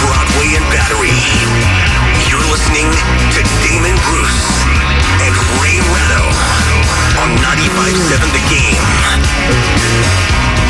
Broadway and Battery, you're listening to Damon Bruce and Ray Ratto on 95.7 The Game.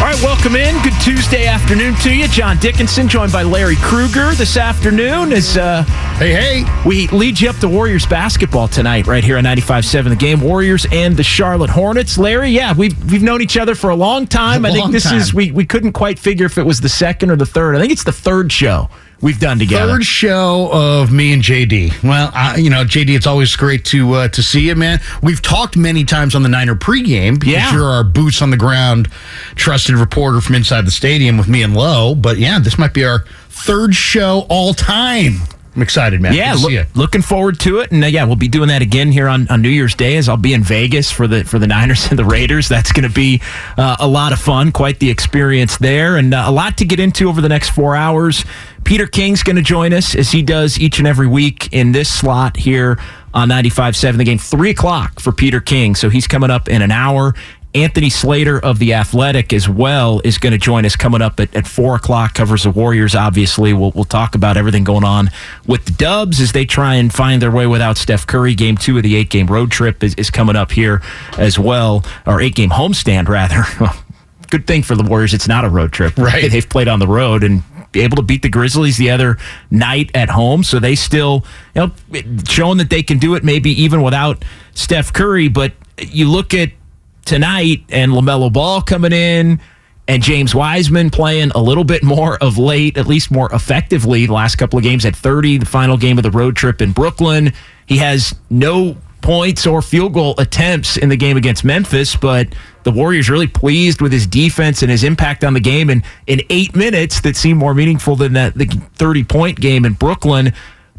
All right, welcome in. Good Tuesday afternoon to you. John Dickinson, joined by Larry Krueger this afternoon. As uh, hey, hey, we lead you up to Warriors basketball tonight, right here on 95.7 The Game. Warriors and the Charlotte Hornets. Larry, yeah, we've we've known each other for a long time. I think this time. is we we couldn't quite figure if it was the second or the third. I think it's the third show we've done together. Third show of me and JD. Well, I, you know, JD, it's always great to uh, to see you, man. We've talked many times on the Niner pregame because Yeah. you're our boots on the ground, trusted reporter from inside the stadium with me and Lowe. But yeah, this might be our third show all time. I'm excited, man. Yeah, look, looking forward to it, and uh, yeah, we'll be doing that again here on, on New Year's Day as I'll be in Vegas for the for the Niners and the Raiders. That's going to be uh, a lot of fun, quite the experience there, and uh, a lot to get into over the next four hours. Peter King's going to join us as he does each and every week in this slot here on 95.7 The Game, three o'clock for Peter King. So he's coming up in an hour. Anthony Slater of The Athletic as well is going to join us coming up at, at 4 o'clock. Covers the Warriors, obviously. We'll, we'll talk about everything going on with the Dubs as they try and find their way without Steph Curry. Game two of the eight game road trip is, is coming up here as well, or eight game homestand, rather. Good thing for the Warriors, it's not a road trip. Right. They've played on the road and able to beat the Grizzlies the other night at home. So they still, you know, showing that they can do it maybe even without Steph Curry. But you look at tonight and LaMelo Ball coming in and James Wiseman playing a little bit more of late, at least more effectively the last couple of games at 30, the final game of the road trip in Brooklyn. He has no points or field goal attempts in the game against Memphis, but the Warriors really pleased with his defense and his impact on the game and in eight minutes that seemed more meaningful than that the 30 point game in Brooklyn.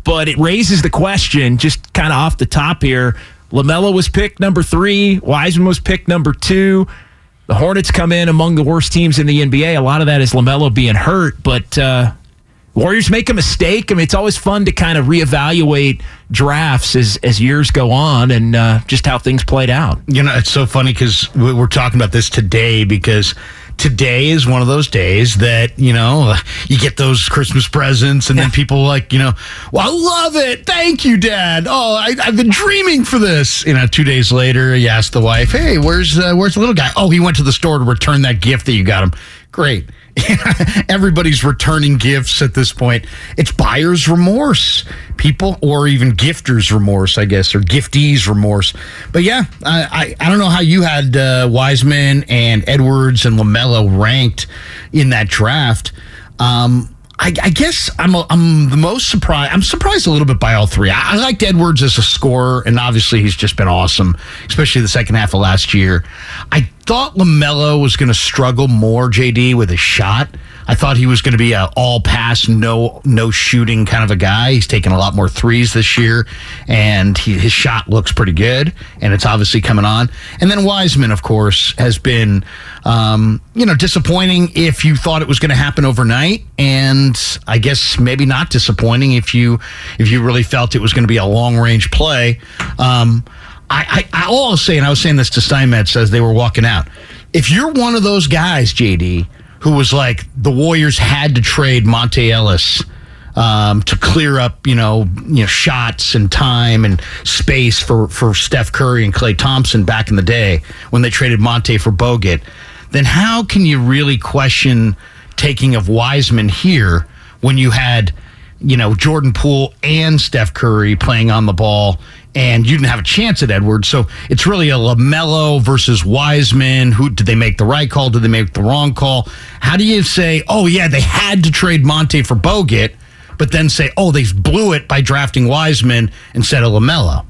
But it raises the question, just kind of off the top here. LaMelo was picked number three, Wiseman was picked number two. The Hornets come in among the worst teams in the NBA. A lot of that is LaMelo being hurt, but uh, Warriors make a mistake. I mean, it's always fun to kind of reevaluate drafts as, as years go on and uh, just how things played out. You know, it's so funny because we're talking about this today because today is one of those days that, you know, you get those Christmas presents and then people like, you know, well, I love it. Thank you, Dad. Oh, I, I've been dreaming for this. You know, two days later, you ask the wife, hey, where's, uh, where's the little guy? Oh, he went to the store to return that gift that you got him. Great. Everybody's returning gifts at this point. It's buyer's remorse, people, or even gifter's remorse, I guess, or giftees remorse. But yeah, I, I, I don't know how you had uh, Wiseman and Edwards and Lamelo ranked in that draft. Um, I, I guess I'm a, I'm the most surprised. I'm surprised a little bit by all three. I, I liked Edwards as a scorer, and obviously he's just been awesome, especially the second half of last year. I thought Lamelo was going to struggle more, JD, with his shot. I thought he was going to be a all pass, no no shooting kind of a guy. He's taken a lot more threes this year, and he, his shot looks pretty good, and it's obviously coming on. And then Wiseman, of course, has been um, you know disappointing if you thought it was going to happen overnight, and I guess maybe not disappointing if you if you really felt it was going to be a long range play. Um, I, I, I all was saying, I was saying this to Steinmetz as they were walking out. If you're one of those guys, JD, who was like the Warriors had to trade Monta Ellis um, to clear up, you know, you know, shots and time and space for for Steph Curry and Klay Thompson back in the day when they traded Monta for Bogut, then how can you really question taking of Wiseman here when you had, you know, Jordan Poole and Steph Curry playing on the ball? And you didn't have a chance at Edwards, so it's really a Lamelo versus Wiseman. Who did they make the right call? Did they make the wrong call? How do you say, oh yeah, they had to trade Monta for Bogut? but then say, oh, they blew it by drafting Wiseman instead of LaMelo.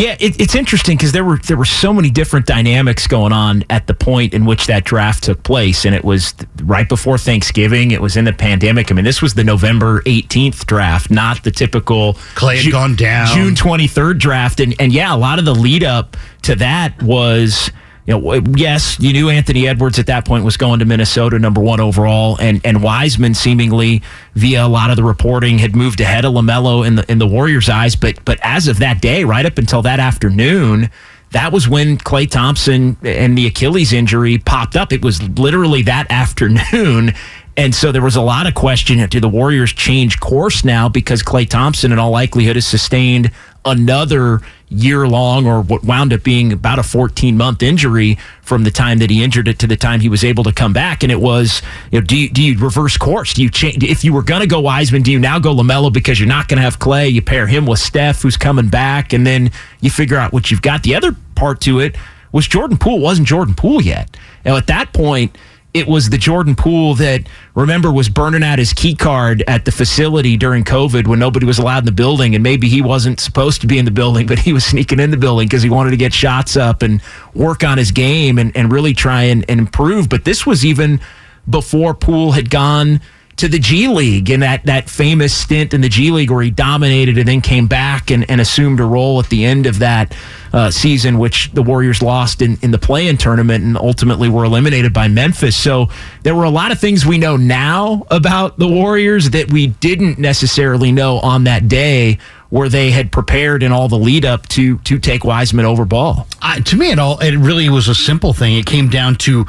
Yeah, it, it's interesting because there were there were so many different dynamics going on at the point in which that draft took place, and it was right before Thanksgiving. It was in the pandemic. I mean, this was the November eighteenth draft, not the typical Klay had Ju- gone down June twenty third draft, and and yeah, a lot of the lead up to that was you know, yes, you knew Anthony Edwards at that point was going to Minnesota, number one overall, and and Wiseman seemingly via a lot of the reporting had moved ahead of Lamelo in the in the Warriors' eyes. But but as of that day, right up until that afternoon, that was when Klay Thompson and the Achilles injury popped up. It was literally that afternoon. And so there was a lot of question do the Warriors change course now because Klay Thompson, in all likelihood, has sustained another year long or what wound up being about a 14 month injury from the time that he injured it to the time he was able to come back. And it was, you know, do you, do you reverse course? Do you change? If you were going to go Wiseman, do you now go LaMelo because you're not going to have Klay? You pair him with Steph, who's coming back, and then you figure out what you've got. The other part to it was Jordan Poole wasn't Jordan Poole yet. Now, at that point, it was the Jordan Poole that remember was burning out his key card at the facility during COVID when nobody was allowed in the building, and maybe he wasn't supposed to be in the building, but he was sneaking in the building because he wanted to get shots up and work on his game and, and really try and, and improve. But this was even before Poole had gone to the G League in that, that famous stint in the G League where he dominated and then came back and, and assumed a role at the end of that uh, season, which the Warriors lost in, in the play in tournament and ultimately were eliminated by Memphis. So there were a lot of things we know now about the Warriors that we didn't necessarily know on that day where they had prepared in all the lead up to to take Wiseman over Ball. Uh, to me, it all it really was a simple thing. It came down to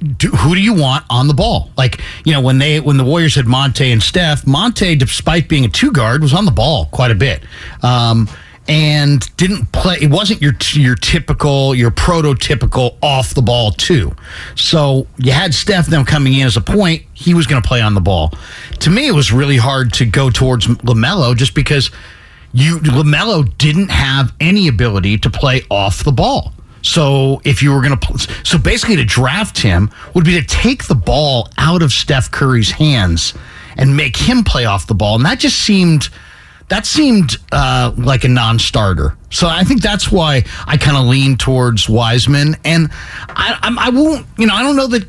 do, who do you want on the ball? Like you know when they when the Warriors had Monta and Steph, Monta, despite being a two guard, was on the ball quite a bit. Um, and didn't play. It wasn't your your typical, your prototypical off the ball two. So you had Steph them coming in as a point. He was going to play on the ball. To me, it was really hard to go towards Lamelo just because you Lamelo didn't have any ability to play off the ball. So if you were going to, so basically to draft him would be to take the ball out of Steph Curry's hands and make him play off the ball, and that just seemed that seemed uh, like a non-starter. So I think that's why I kind of lean towards Wiseman, and I, I, I won't, you know, I don't know that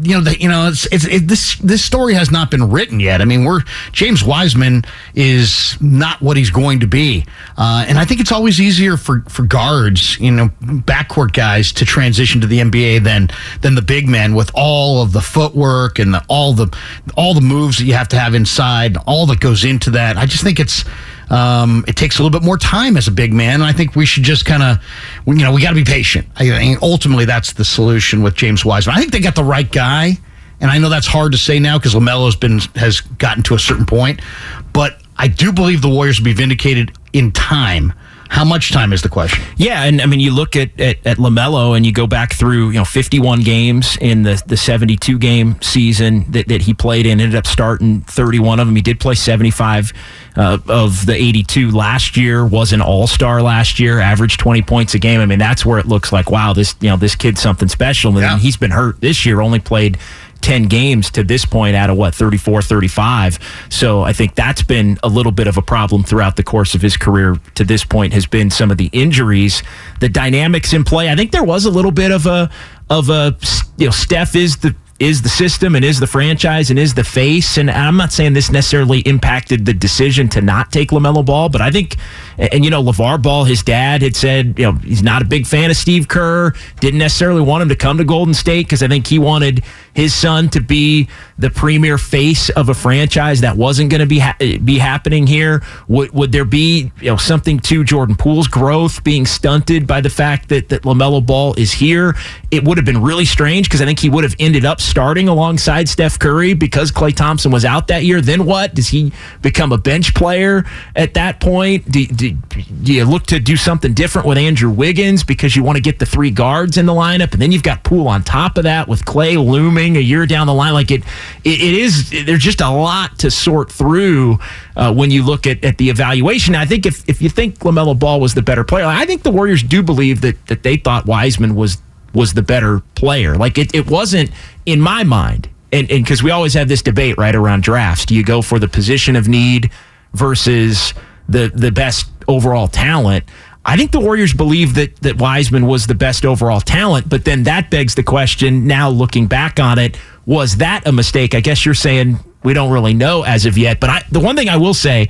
you know, the, you know, it's, it's it, this this story has not been written yet. I mean, we're James Wiseman is not what he's going to be, uh, and I think it's always easier for for guards, you know, backcourt guys to transition to the NBA than than the big men with all of the footwork and the, all the all the moves that you have to have inside, all that goes into that. I just think it's um, it takes a little bit more time as a big man. And I think we should just kind of, you know, we got to be patient. I think ultimately that's the solution with James Wiseman. I think they got the right guy. And I know that's hard to say now because LaMelo's been has gotten to a certain point, but I do believe the Warriors will be vindicated in time how much time is the question? Yeah, and I mean, you look at, at, at Lamelo, and you go back through you know 51 games in the the 72 game season that, that he played in. Ended up starting 31 of them. He did play 75 uh, of the 82 last year. Was an All Star last year. Averaged 20 points a game. I mean, that's where it looks like wow, this you know this kid's something special. And yeah. he's been hurt this year. Only played 10 games to this point out of what 34 35 so i think that's been a little bit of a problem throughout the course of his career to this point has been some of the injuries the dynamics in play i think there was a little bit of a of a you know steph is the is the system and is the franchise and is the face. And I'm not saying this necessarily impacted the decision to not take LaMelo Ball, but I think And, and, you know, LeVar Ball, his dad, had said, you know, he's not a big fan of Steve Kerr, didn't necessarily want him to come to Golden State because I think he wanted his son to be the premier face of a franchise that wasn't going to be ha- be happening here. Would, would there be you know something to Jordan Poole's growth being stunted by the fact that, that LaMelo Ball is here? It would have been really strange because I think he would have ended up starting alongside Steph Curry because Klay Thompson was out that year. Then what? Does he become a bench player at that point? Do, do, do you look to do something different with Andrew Wiggins because you want to get the three guards in the lineup? And then you've got Poole on top of that with Klay looming a year down the line. Like it, it, it is, there's just a lot to sort through uh, when you look at, at the evaluation. I think if, if you think LaMelo Ball was the better player, I think the Warriors do believe that, that they thought Wiseman was was the better player. Like it, it wasn't in my mind. and And because we always have this debate right around drafts. Do you go for the position of need versus the the best overall talent? I think the Warriors believe that that Wiseman was the best overall talent, but then that begs the question. Now looking back on it, was that a mistake? I guess you're saying we don't really know as of yet. But I, the one thing I will say,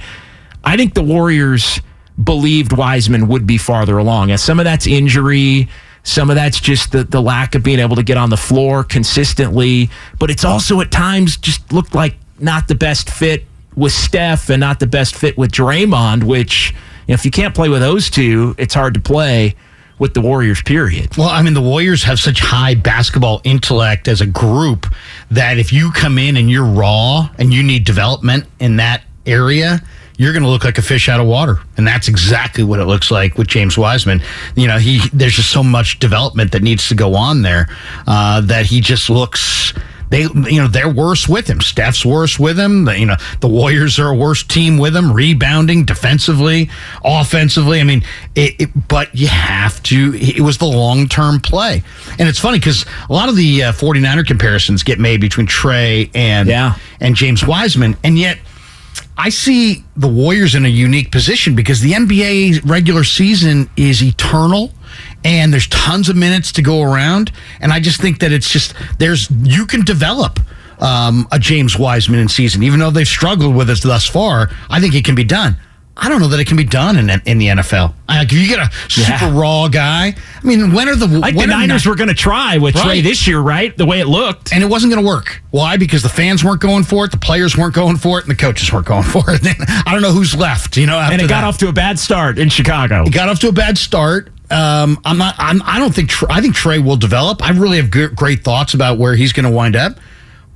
I think the Warriors believed Wiseman would be farther along. As some of that's injury, some of that's just the, the lack of being able to get on the floor consistently. But it's also at times just looked like not the best fit with Steph and not the best fit with Draymond, which know, if you can't play with those two, it's hard to play with the Warriors, period. Well, I mean, the Warriors have such high basketball intellect as a group that if you come in and you're raw and you need development in that area, you're going to look like a fish out of water. And that's exactly what it looks like with James Wiseman. You know, he there's just so much development that needs to go on there uh, that he just looks they you know they're worse with him. Steph's worse with him. The, you know the Warriors are a worse team with him, rebounding, defensively, offensively. I mean, it, it, but you have to. It was the long term play, and it's funny because a lot of the uh, 49er comparisons get made between Trey and yeah. and James Wiseman, and yet. I see the Warriors in a unique position because the NBA regular season is eternal and there's tons of minutes to go around. And I just think that it's just there's you can develop um, a James Wiseman in season, even though they've struggled with us thus far. I think it can be done. I don't know that it can be done in in the NFL. Like you get a super yeah. raw guy, I mean, when are the like the Niners were going to try with right. Trey this year, right? The way it looked, and it wasn't going to work. Why? Because the fans weren't going for it, the players weren't going for it, and the coaches weren't going for it. I don't know who's left. You know, and it got that. off to a bad start in Chicago. It got off to a bad start. Um, I'm not. I'm, I don't think. I think Trey will develop. I really have great thoughts about where he's going to wind up.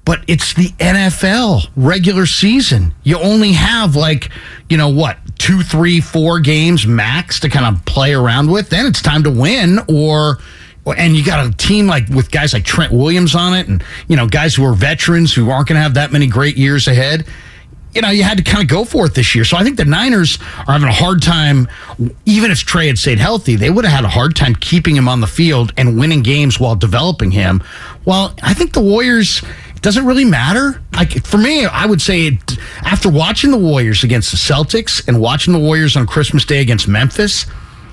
But it's the NFL regular season. You only have like, you know what, two, three, four games max to kind of play around with. Then it's time to win, or and you got a team like with guys like Trent Williams on it, and you know guys who are veterans who aren't going to have that many great years ahead you know, you had to kind of go for it this year. So I think the Niners are having a hard time, even if Trey had stayed healthy, they would have had a hard time keeping him on the field and winning games while developing him. Well, I think the Warriors doesn't really matter. Like for me, I would say it, after watching the Warriors against the Celtics and watching the Warriors on Christmas Day against Memphis,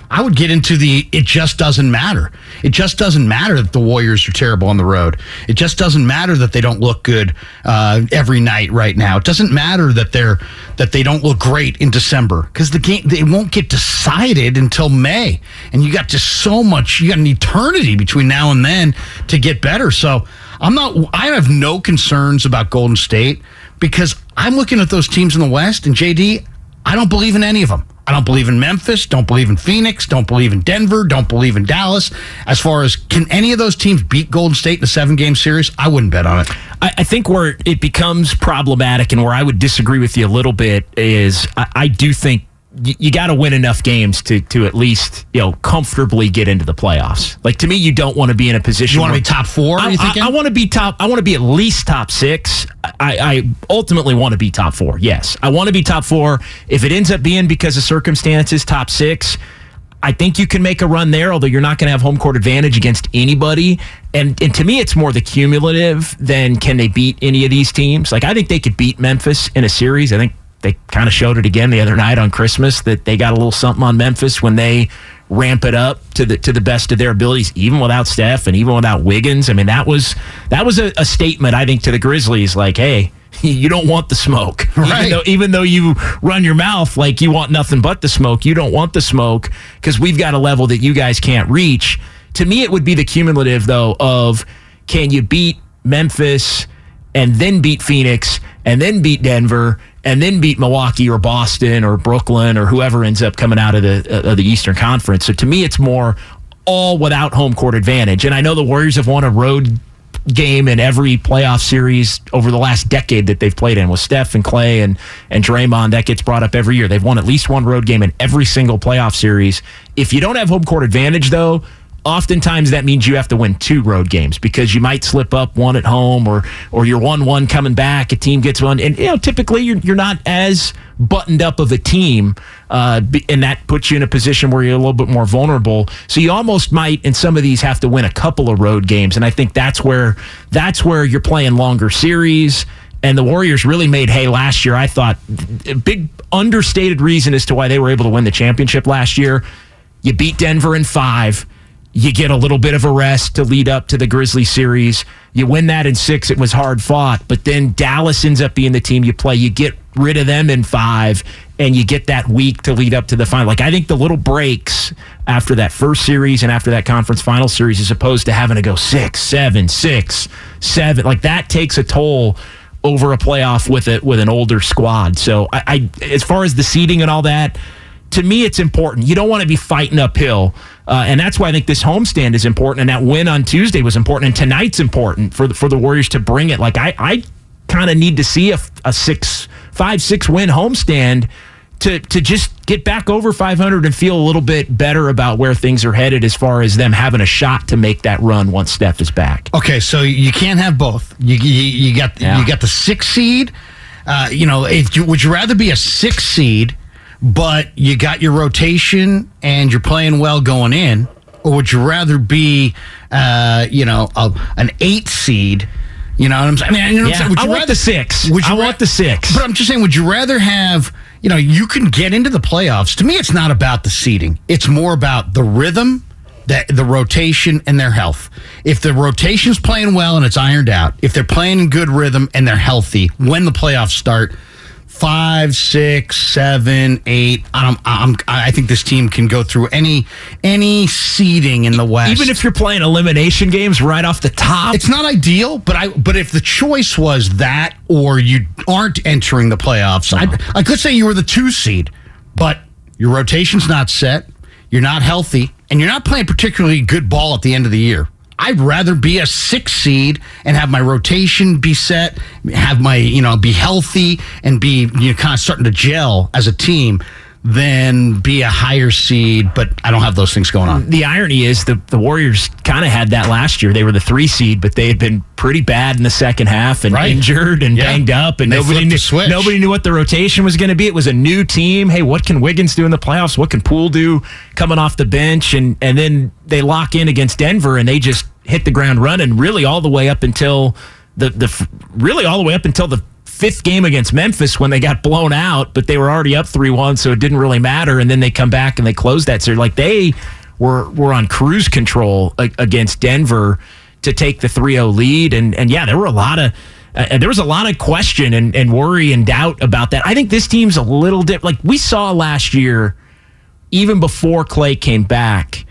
I would get into the it just doesn't matter. It just doesn't matter that the Warriors are terrible on the road. It just doesn't matter that they don't look good uh, every night right now. It doesn't matter that they're that they don't look great in December because the game they won't get decided until May, and you got just so much. You got an eternity between now and then to get better. So I'm not. I have no concerns about Golden State because I'm looking at those teams in the West and JD. I don't believe in any of them. I don't believe in Memphis, don't believe in Phoenix, don't believe in Denver, don't believe in Dallas. As far as can any of those teams beat Golden State in a seven game series, I wouldn't bet on it. I, I, think where it becomes problematic and where I would disagree with you a little bit is I, I do think you, you got to win enough games to to at least you know comfortably get into the playoffs. Like to me, you don't want to be in a position. You want to be top four? I, I, I want to be top. I want to be at least top six. I, I ultimately want to be top four. Yes, I want to be top four. If it ends up being because of circumstances, top six. I think you can make a run there, although you're not going to have home court advantage against anybody. And and to me, it's more the cumulative than can they beat any of these teams. Like I think they could beat Memphis in a series. I think they kind of showed it again the other night on Christmas that they got a little something on Memphis when they ramp it up to the to the best of their abilities, even without Steph and even without Wiggins. I mean, that was that was a, a statement I think to the Grizzlies, like, hey. You don't want the smoke, right? Even though, even though you run your mouth like you want nothing but the smoke, you don't want the smoke because we've got a level that you guys can't reach. To me, it would be the cumulative though of can you beat Memphis and then beat Phoenix and then beat Denver and then beat Milwaukee or Boston or Brooklyn or whoever ends up coming out of the uh, of the Eastern Conference. So to me, it's more all without home court advantage. And I know the Warriors have won a road game in every playoff series over the last decade that they've played in with Steph and Klay and and Draymond. That gets brought up every year. They've won at least one road game in every single playoff series. If you don't have home court advantage, though, oftentimes that means you have to win two road games because you might slip up one at home or or you're one one coming back. A team gets one, and you know typically you're you're not as buttoned up of a team, uh, and that puts you in a position where you're a little bit more vulnerable. So you almost might in some of these have to win a couple of road games, and I think that's where that's where you're playing longer series. And the Warriors really made hay last year. I thought a big understated reason as to why they were able to win the championship last year. You beat Denver in five you get a little bit of a rest to lead up to the Grizzly series. You win that in six. It was hard fought, but then Dallas ends up being the team you play. You get rid of them in five, and you get that week to lead up to the final. Like I think the little breaks after that first series and after that conference final series, as opposed to having to go six, seven, six, seven, like that takes a toll over a playoff with it with an older squad. So I, I as far as the seeding and all that to me, it's important. You don't want to be fighting uphill. Uh, and that's why I think this homestand is important. And that win on Tuesday was important. And tonight's important for the, for the Warriors to bring it. Like, I, I kind of need to see a, a six, five, six win homestand to, to just get back over 500 and feel a little bit better about where things are headed as far as them having a shot to make that run once Steph is back. Okay, so you can't have both. You, you, you got yeah. you got the six seed. Uh, you know, if you, would you rather be a six seed? But you got your rotation and you're playing well going in, or would you rather be, uh, you know, a, an eight seed? You know what I'm saying? I mean, you know yeah, would you I rather, want the six. Would you I ra- want the six. But I'm just saying, would you rather have? You know, you can get into the playoffs. To me, it's not about the seeding. It's more about the rhythm, the, the rotation, and their health. If the rotation's playing well and it's ironed out, if they're playing in good rhythm and they're healthy when the playoffs start, five, six, seven, eight. I'm, I'm, I think this team can go through any any seeding in the West. Even if you're playing elimination games right off the top, it's not ideal. But I, but if the choice was that or you aren't entering the playoffs, I, oh. I could say you were the two seed, but your rotation's not set, you're not healthy, and you're not playing particularly good ball at the end of the year. I'd rather be a six seed and have my rotation be set, have my, you know, be healthy and be, you know, kind of starting to gel as a team than be a higher seed, but I don't have those things going on. The irony is the, the Warriors kind of had that last year. They were the three seed, but they had been pretty bad in the second half and right. injured and yeah. banged up, and they nobody knew nobody knew what the rotation was going to be. It was a new team. Hey, what can Wiggins do in the playoffs? What can Poole do coming off the bench? And and then they lock in against Denver, and they just hit the ground running. Really, all the way up until the the really all the way up until the fifth game against Memphis when they got blown out, but they were already up 3 1, so it didn't really matter. And then they come back and they close that series. Like they were, were on cruise control against Denver to take the 3 0 lead. And, and yeah, there were a lot of. Uh, there was a lot of question and, and worry and doubt about that. I think this team's a little different. Like we saw last year, even before Klay came back,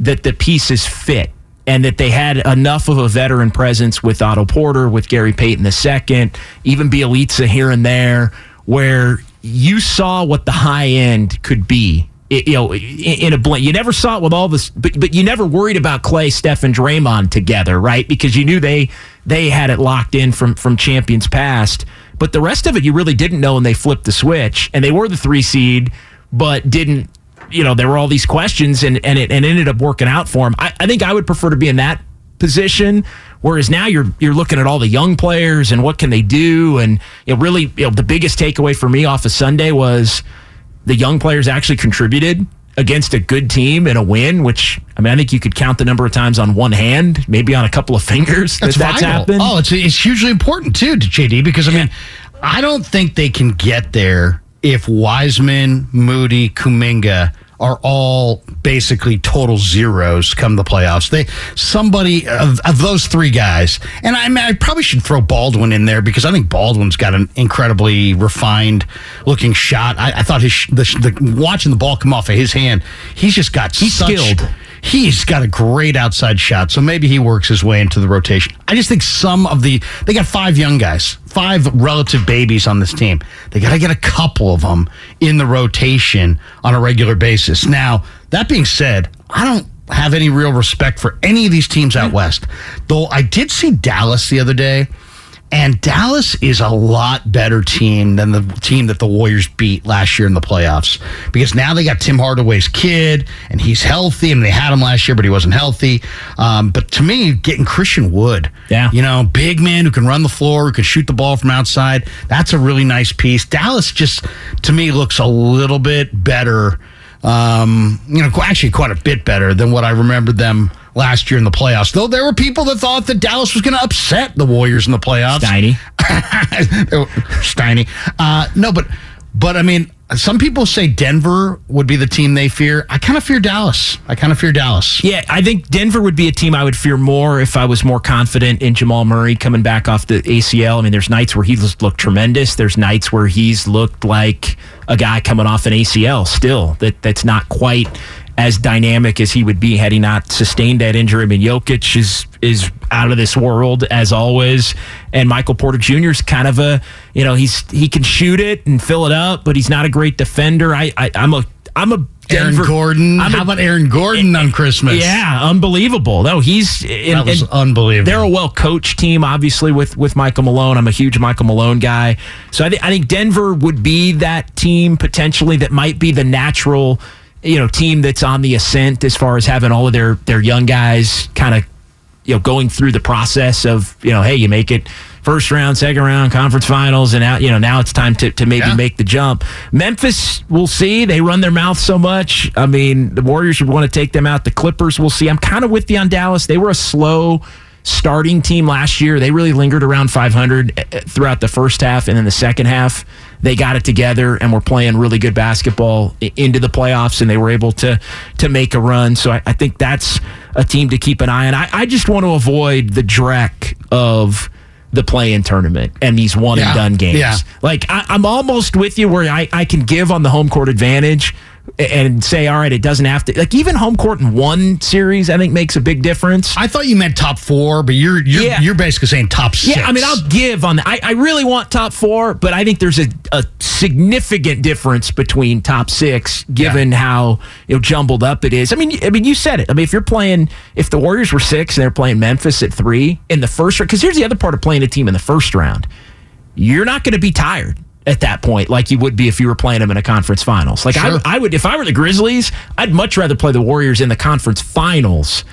that the pieces fit and that they had enough of a veteran presence with Otto Porter, with Gary Payton II, even Bjelica here and there, where you saw what the high end could be. It, you know, in a blink, you never saw it with all this, but but you never worried about Klay, Steph, and Draymond together, right? Because you knew they they had it locked in from from champions past. But the rest of it, you really didn't know, and they flipped the switch, and they were the three seed, but didn't you know, there were all these questions and, and it and ended up working out for him. I, I think I would prefer to be in that position. Whereas now you're you're looking at all the young players and what can they do, and really, you know, the biggest takeaway for me off of Sunday was the young players actually contributed against a good team in a win. Which I mean, I think you could count the number of times on one hand, maybe on a couple of fingers that's that that's happened. Oh, it's it's hugely important too to JD because I mean I don't think they can get there if Wiseman, Moody, Kuminga are all basically total zeros come the playoffs. They somebody of, of those three guys, and I, mean, I probably should throw Baldwin in there because I think Baldwin's got an incredibly refined looking shot. I, I thought his the, the, watching the ball come off of his hand, he's just got he's such, skilled. He's got a great outside shot, so maybe he works his way into the rotation. I just think some of the they got five young guys, five relative babies on this team. They got to get a couple of them in the rotation on a regular basis. Now, that being said, I don't have any real respect for any of these teams out mm. west. Though I did see Dallas the other day. And Dallas is a lot better team than the team that the Warriors beat last year in the playoffs because now they got Tim Hardaway's kid and he's healthy. and they had him last year, but he wasn't healthy. Um, but to me, getting Christian Wood, yeah, you know, big man who can run the floor, who can shoot the ball from outside, that's a really nice piece. Dallas just to me looks a little bit better. Um, you know, actually quite a bit better than what I remembered them last year in the playoffs. Though there were people that thought that Dallas was going to upset the Warriors in the playoffs. Steiny. Steiny. Uh, no, but but I mean, some people say Denver would be the team they fear. I kind of fear Dallas. I kind of fear Dallas. Yeah, I think Denver would be a team I would fear more if I was more confident in Jamal Murray coming back off the ACL. I mean, there's nights where he's looked tremendous. There's nights where he's looked like a guy coming off an ACL still that that's not quite as dynamic as he would be had he not sustained that injury. I mean, Jokic is is out of this world as always, and Michael Porter Jr. is kind of a you know he's he can shoot it and fill it up, but he's not a great defender. I, I I'm a I'm a Denver, Aaron Gordon. I'm How a, about Aaron Gordon on Christmas? Yeah, unbelievable. No, he's and, that was unbelievable. They're a well coached team, obviously with with Michael Malone. I'm a huge Michael Malone guy, so I, th- I think Denver would be that team potentially that might be the natural you know team that's on the ascent as far as having all of their their young guys kind of you know going through the process of you know hey you make it first round second round conference finals and now you know now it's time to, to maybe yeah. make the jump. Memphis we'll see. They run their mouth so much. I mean the warriors would want to take them out. The clippers we'll see. I'm kind of with you on dallas. They were a slow starting team last year. They really lingered around 500 eh, eh, throughout the first half and then the second half they got it together and were playing really good basketball into the playoffs, and they were able to to make a run. So I, I think that's a team to keep an eye on. I, I just want to avoid the dreck of the play-in tournament and these one and done games. Yeah. Like I, am almost with you where I, I can give on the home court advantage and say, all right, it doesn't have to. Like even home court in one series, I think makes a big difference. I thought you meant top four, but you're you're, yeah. you're basically saying top six. Yeah, I mean, I'll give on that. I, I really want top four, but I think there's a, a significant difference between top six, given yeah. how you know jumbled up it is. I mean, I mean, you said it. I mean, if you're playing, if the Warriors were six and they're playing Memphis at three in the first round, because here's the other part of playing a team in the first round, you're not going to be tired at that point, like you would be if you were playing them in a conference finals. Like sure. I, I would, if I were the Grizzlies, I'd much rather play the Warriors in the conference finals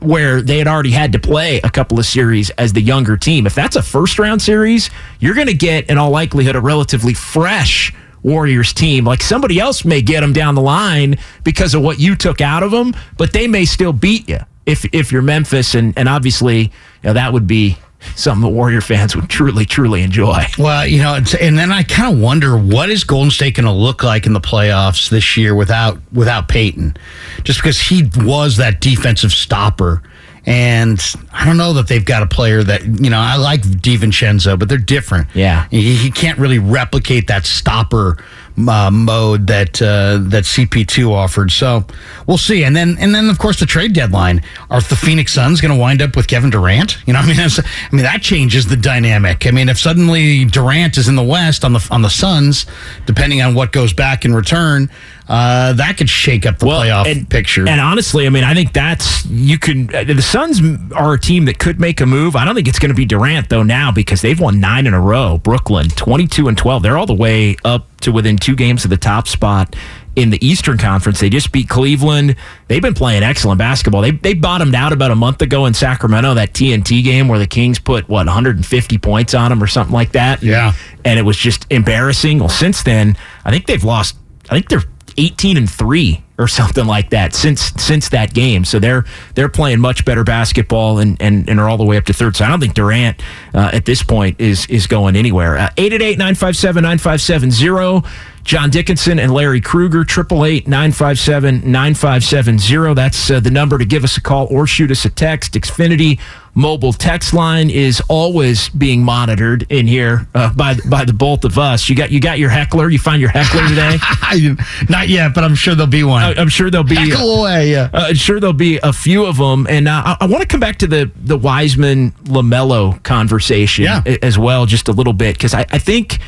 where they had already had to play a couple of series as the younger team. If that's a first round series, you're going to get, in all likelihood, a relatively fresh Warriors team. Like somebody else may get them down the line because of what you took out of them, but they may still beat you if if you're Memphis, and and obviously you know, that would be something the Warrior fans would truly, truly enjoy. Well, you know, and then I kind of wonder what is Golden State going to look like in the playoffs this year without without Payton, just because he was that defensive stopper. And I don't know that they've got a player that you know. I like DiVincenzo, but they're different. Yeah, he, he can't really replicate that stopper uh, mode that uh, that GP2 offered. So we'll see. And then and then of course the trade deadline. Are the Phoenix Suns going to wind up with Kevin Durant? You know, I mean, I mean that changes the dynamic. I mean, if suddenly Durant is in the West on the on the Suns, depending on what goes back in return, uh, that could shake up the well, playoff and, picture. And honestly, I mean, I think that's you can. Uh, the Suns are a team that could make a move. I don't think it's going to be Durant though now because they've won nine in a row. Brooklyn twenty two and twelve. They're all the way up to within two games of the top spot in the Eastern Conference. They just beat Cleveland. They've been playing excellent basketball. They they bottomed out about a month ago in Sacramento, that TNT game where the Kings put what 150 points on them or something like that. Yeah, and it was just embarrassing. Well, since then, I think they've lost. I think they're 18 and 3 or something like that since since that game. So they're they're playing much better basketball and and, and are all the way up to third. So I don't think Durant uh, at this point is is going anywhere. Uh, 888 957 9570 John Dickinson and Larry Krueger, 888 957 9570. That's uh, the number to give us a call or shoot us a text. Xfinity mobile text line is always being monitored in here uh, by by the both of us. You got you got your heckler. You find your heckler today? Not yet, but I'm sure there'll be one. I, am sure there'll be. Heckle away, yeah. Uh, sure there'll be a few of them, and uh, I, I want to come back to the the Wiseman Lamelo conversation Yeah. as well, just a little bit, because I, I think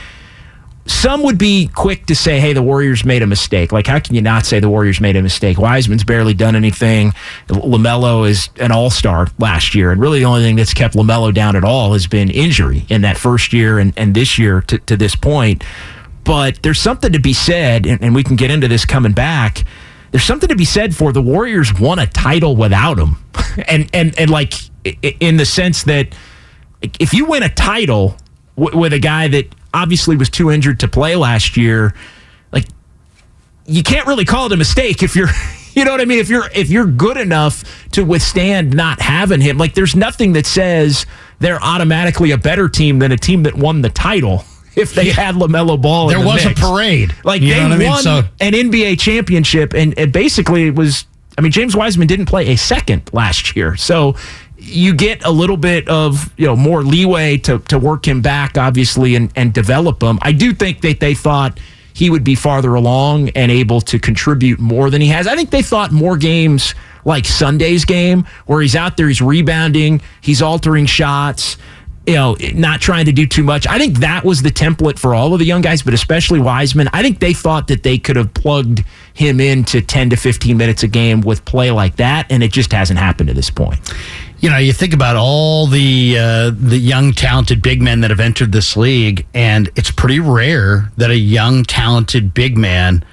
some would be quick to say, hey, the Warriors made a mistake. Like, how can you not say the Warriors made a mistake? Wiseman's barely done anything. LaMelo is an all star last year. And really, the only thing that's kept LaMelo down at all has been injury in that first year and, and this year to, to this point. But there's something to be said, and, and we can get into this coming back. There's something to be said for the Warriors won a title without him. and, and, and like, in the sense that if you win a title with a guy that obviously was too injured to play last year, like you can't really call it a mistake if you're you know what I mean if you're if you're good enough to withstand not having him. Like there's nothing that says they're automatically a better team than a team that won the title if they had LaMelo Ball in There the was a parade. Like You they what I mean? won So- an NBA championship, and, and basically it was. I mean, James Wiseman didn't play a second last year, so you get a little bit of you know more leeway to to work him back, obviously, and and develop him. I do think that they thought he would be farther along and able to contribute more than he has. I think they thought more games like Sunday's game, where he's out there, he's rebounding, he's altering shots you know, not trying to do too much. I think that was the template for all of the young guys, but especially Wiseman. I think they thought that they could have plugged him into 10 to 15 minutes a game with play like that, and it just hasn't happened to this point. You know, you think about all the uh, the young talented big men that have entered this league, and it's pretty rare that a young talented big man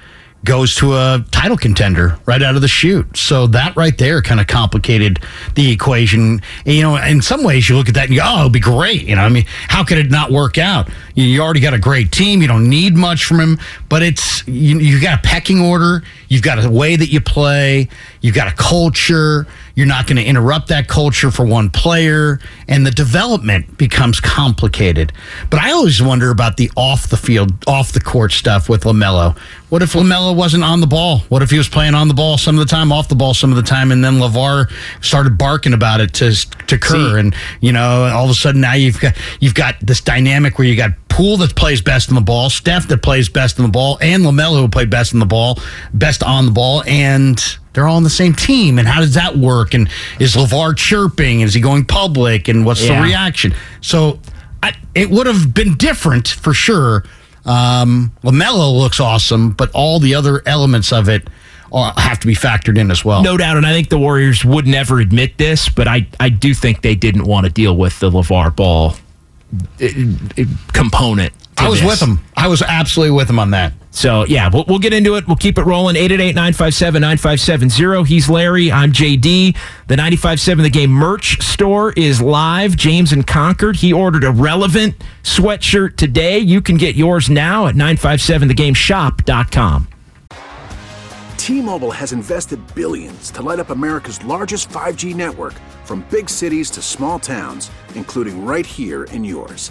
goes to a title contender right out of the chute. So that right there kind of complicated the equation. You know, in some ways you look at that and go, oh, it'd be great. You know, I mean, how could it not work out? You, already got a great team. You don't need much from him, but it's, you, you got a pecking order. You've got a way that you play. You've got a culture. You're not going to interrupt that culture for one player, and the development becomes complicated. But I always wonder about the off the field, off the court stuff with LaMelo. What if LaMelo wasn't on the ball? What if he was playing on the ball some of the time, off the ball some of the time, and then LeVar started barking about it to to Kerr, See- and you know, all of a sudden now you've got you've got this dynamic where you got Poole that plays best in the ball, Steph that plays best in the ball, and LaMelo who played best in the ball, best on the ball, and they're all on the same team. And how does that work? And is LeVar chirping? Is he going public? And what's Yeah. the reaction? So I, it would have been different for sure. Um, LaMelo looks awesome, but all the other elements of it have to be factored in as well. No doubt, and I think the Warriors would never admit this, but I, I do think they didn't want to deal with the LeVar Ball uh, uh, component. To I was this. with him. I was absolutely with him on that. So, yeah, we'll, we'll get into it. We'll keep it rolling. 888 957 9570. He's Larry. I'm JD. The 957 The Game merch store is live. James in Concord. He ordered a relevant sweatshirt today. You can get yours now at 957thegameshop.com. T-Mobile has invested billions to light up America's largest 5G network from big cities to small towns, including right here in yours.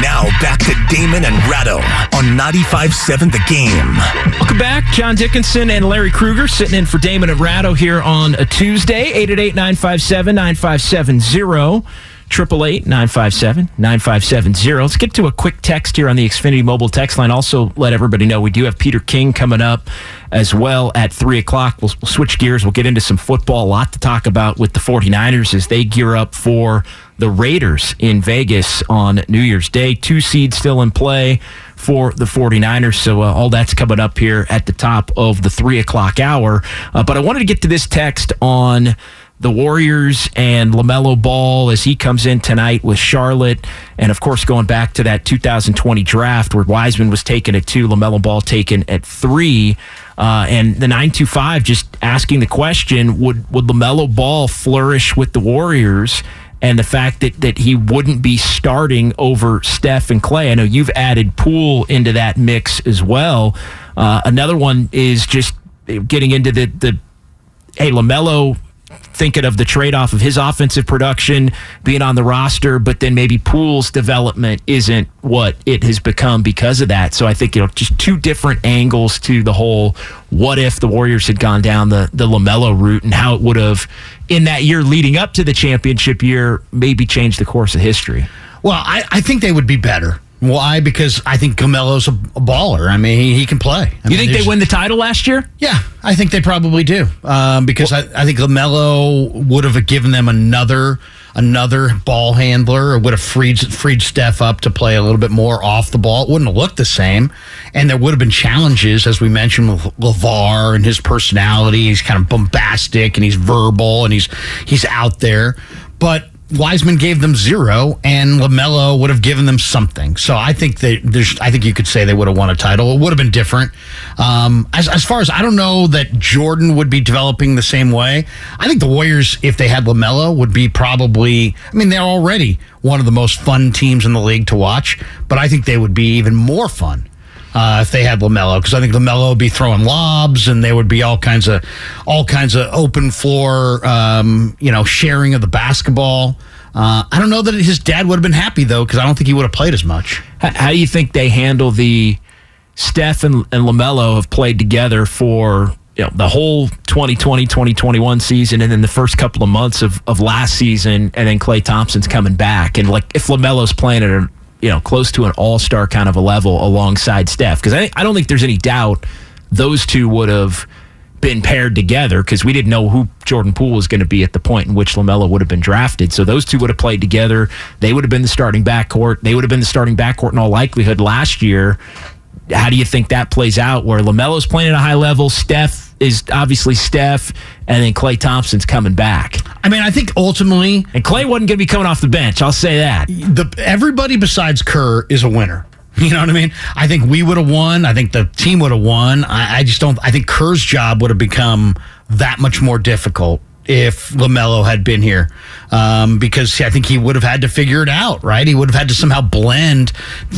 Now back to Damon and Ratto on 95.7 The Game. Welcome back. John Dickinson and Larry Krueger sitting in for Damon and Ratto here on a Tuesday. 888-957-9570. 888-957-9570. Let's get to a quick text here on the Xfinity mobile text line. Also, let everybody know we do have Peter King coming up as well at 3 o'clock. We'll, we'll switch gears. We'll get into some football. A lot to talk about with the 49ers as they gear up for the Raiders in Vegas on New Year's Day. Two seeds still in play for the 49ers. So uh, all that's coming up here at the top of the 3 o'clock hour. Uh, but I wanted to get to this text on the Warriors and LaMelo Ball as he comes in tonight with Charlotte. And of course, going back to that 2020 draft where Wiseman was taken at two, LaMelo Ball taken at three. Uh, and the 925 just asking the question would, would LaMelo Ball flourish with the Warriors? And the fact that, that he wouldn't be starting over Steph and Klay. I know you've added Poole into that mix as well. Uh, another one is just getting into the, the hey, LaMelo thinking of the trade off of his offensive production being on the roster, but then maybe Poole's development isn't what it has become because of that. So I think, you know, just two different angles to the whole what if the Warriors had gone down the, the LaMelo route and how it would have, in that year leading up to the championship year, maybe changed the course of history. Well, I, I think they would be better. Why? Because I think LaMelo's a, a baller. I mean, he, he can play. I you mean, think they win the title last year? Yeah, I think they probably do. Um, because I, I think Lamelo would have given them another another ball handler, or would have freed freed Steph up to play a little bit more off the ball. It wouldn't have looked the same, and there would have been challenges, as we mentioned with Lavar and his personality. He's kind of bombastic and he's verbal and he's he's out there, but. Wiseman gave them zero, and Lamelo would have given them something. So I think that there's, I think you could say they would have won a title. It would have been different. Um, as, as far as I don't know that Jordan would be developing the same way. I think the Warriors, if they had Lamelo, would be probably. I mean, they're already one of the most fun teams in the league to watch, but I think they would be even more fun uh, if they had Lamelo, because I think Lamelo would be throwing lobs, and there would be all kinds of all kinds of open floor, um, you know, sharing of the basketball. Uh, I don't know that his dad would have been happy though, because I don't think he would have played as much. How, how do you think they handle the Steph and, and LaMelo have played together for you know, the whole 2020 2021 season and then the first couple of months of, of last season and then Klay Thompson's coming back and like if LaMelo's playing at a you know close to an all-star kind of a level alongside Steph because I, I don't think there's any doubt those two would have been paired together because we didn't know who Jordan Poole was going to be at the point in which LaMelo would have been drafted. So those two would have played together. They would have been the starting backcourt. They would have been the starting backcourt in all likelihood last year. How do you think that plays out where LaMelo's playing at a high level? Steph is obviously Steph, and then Klay Thompson's coming back. I mean, I think ultimately And Klay wasn't going to be coming off the bench. I'll say that. the everybody besides Kerr is a winner. You know what I mean? I think we would have won. I think the team would have won. I, I just don't. I think Kerr's job would have become that much more difficult if Lamelo had been here, um, because I think he would have had to figure it out. Right? He would have had to somehow blend,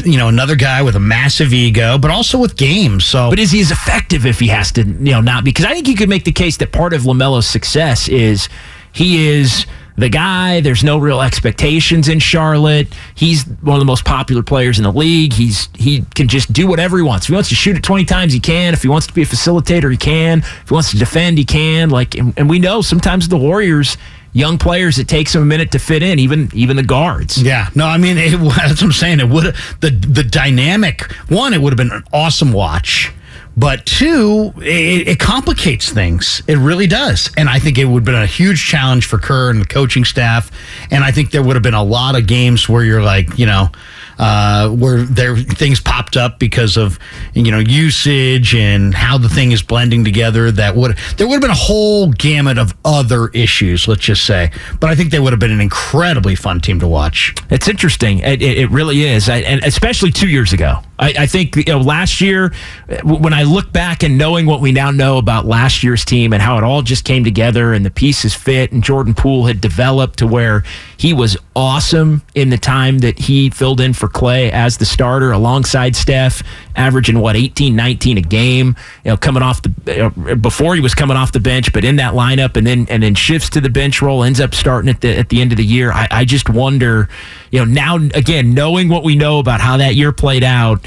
you know, another guy with a massive ego, but also with games. So, But is he as effective if he has to, you know, not? Because I think you could make the case that part of Lamelo's success is he is the guy. There's no real expectations in Charlotte. He's one of the most popular players in the league. He's he can just do whatever he wants. If he wants to shoot it 20 times, he can. If he wants to be a facilitator, he can. If he wants to defend, he can. Like, and, and we know sometimes the Warriors. Young players, it takes them a minute to fit in, even even the guards. Yeah, no, I mean it, that's what I'm saying. It would the the dynamic one. It would have been an awesome watch, but two, it, it complicates things. It really does, and I think it would have been a huge challenge for Kerr and the coaching staff. And I think there would have been a lot of games where you're like, you know, uh, where there things popped up because of you know usage and how the thing is blending together. That would there would have been a whole gamut of other issues. Let's just say, but I think they would have been an incredibly fun team to watch. It's interesting. It, it, it really is, I, and especially two years ago. I, I think you know, last year, when I look back and knowing what we now know about last year's team and how it all just came together and the pieces fit, and Jordan Poole had developed to where he was awesome in the time that he filled in for Klay as the starter alongside Steph, averaging what 18, 19 a game. You know, coming off the before he was coming off the bench, but in that lineup, and then and then shifts to the bench role, ends up starting at the at the end of the year. I, I just wonder, you know, now again knowing what we know about how that year played out.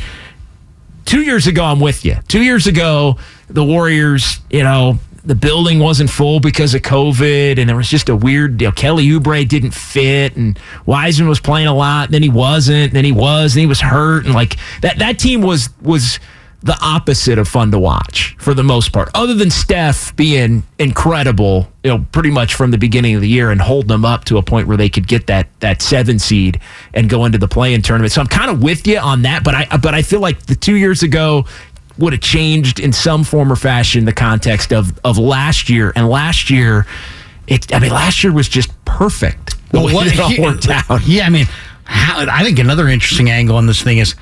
Two years ago, I'm with you. Two years ago, the Warriors, you know, the building wasn't full because of COVID, and there was just a weird. Know, Kelly Oubre didn't fit, and Wiseman was playing a lot, then he wasn't, then he was, and he was hurt, and like that. That team was was the opposite of fun to watch for the most part, other than Steph being incredible, you know, pretty much from the beginning of the year and holding them up to a point where they could get that that seven seed and go into the play-in tournament. So I'm kind of with you on that, but I but I feel like the two years ago would have changed in some form or fashion the context of of last year. And last year, it I mean, last year was just perfect. The Well, way what- it all worked out. Yeah, I mean, how, I think another interesting angle on this thing is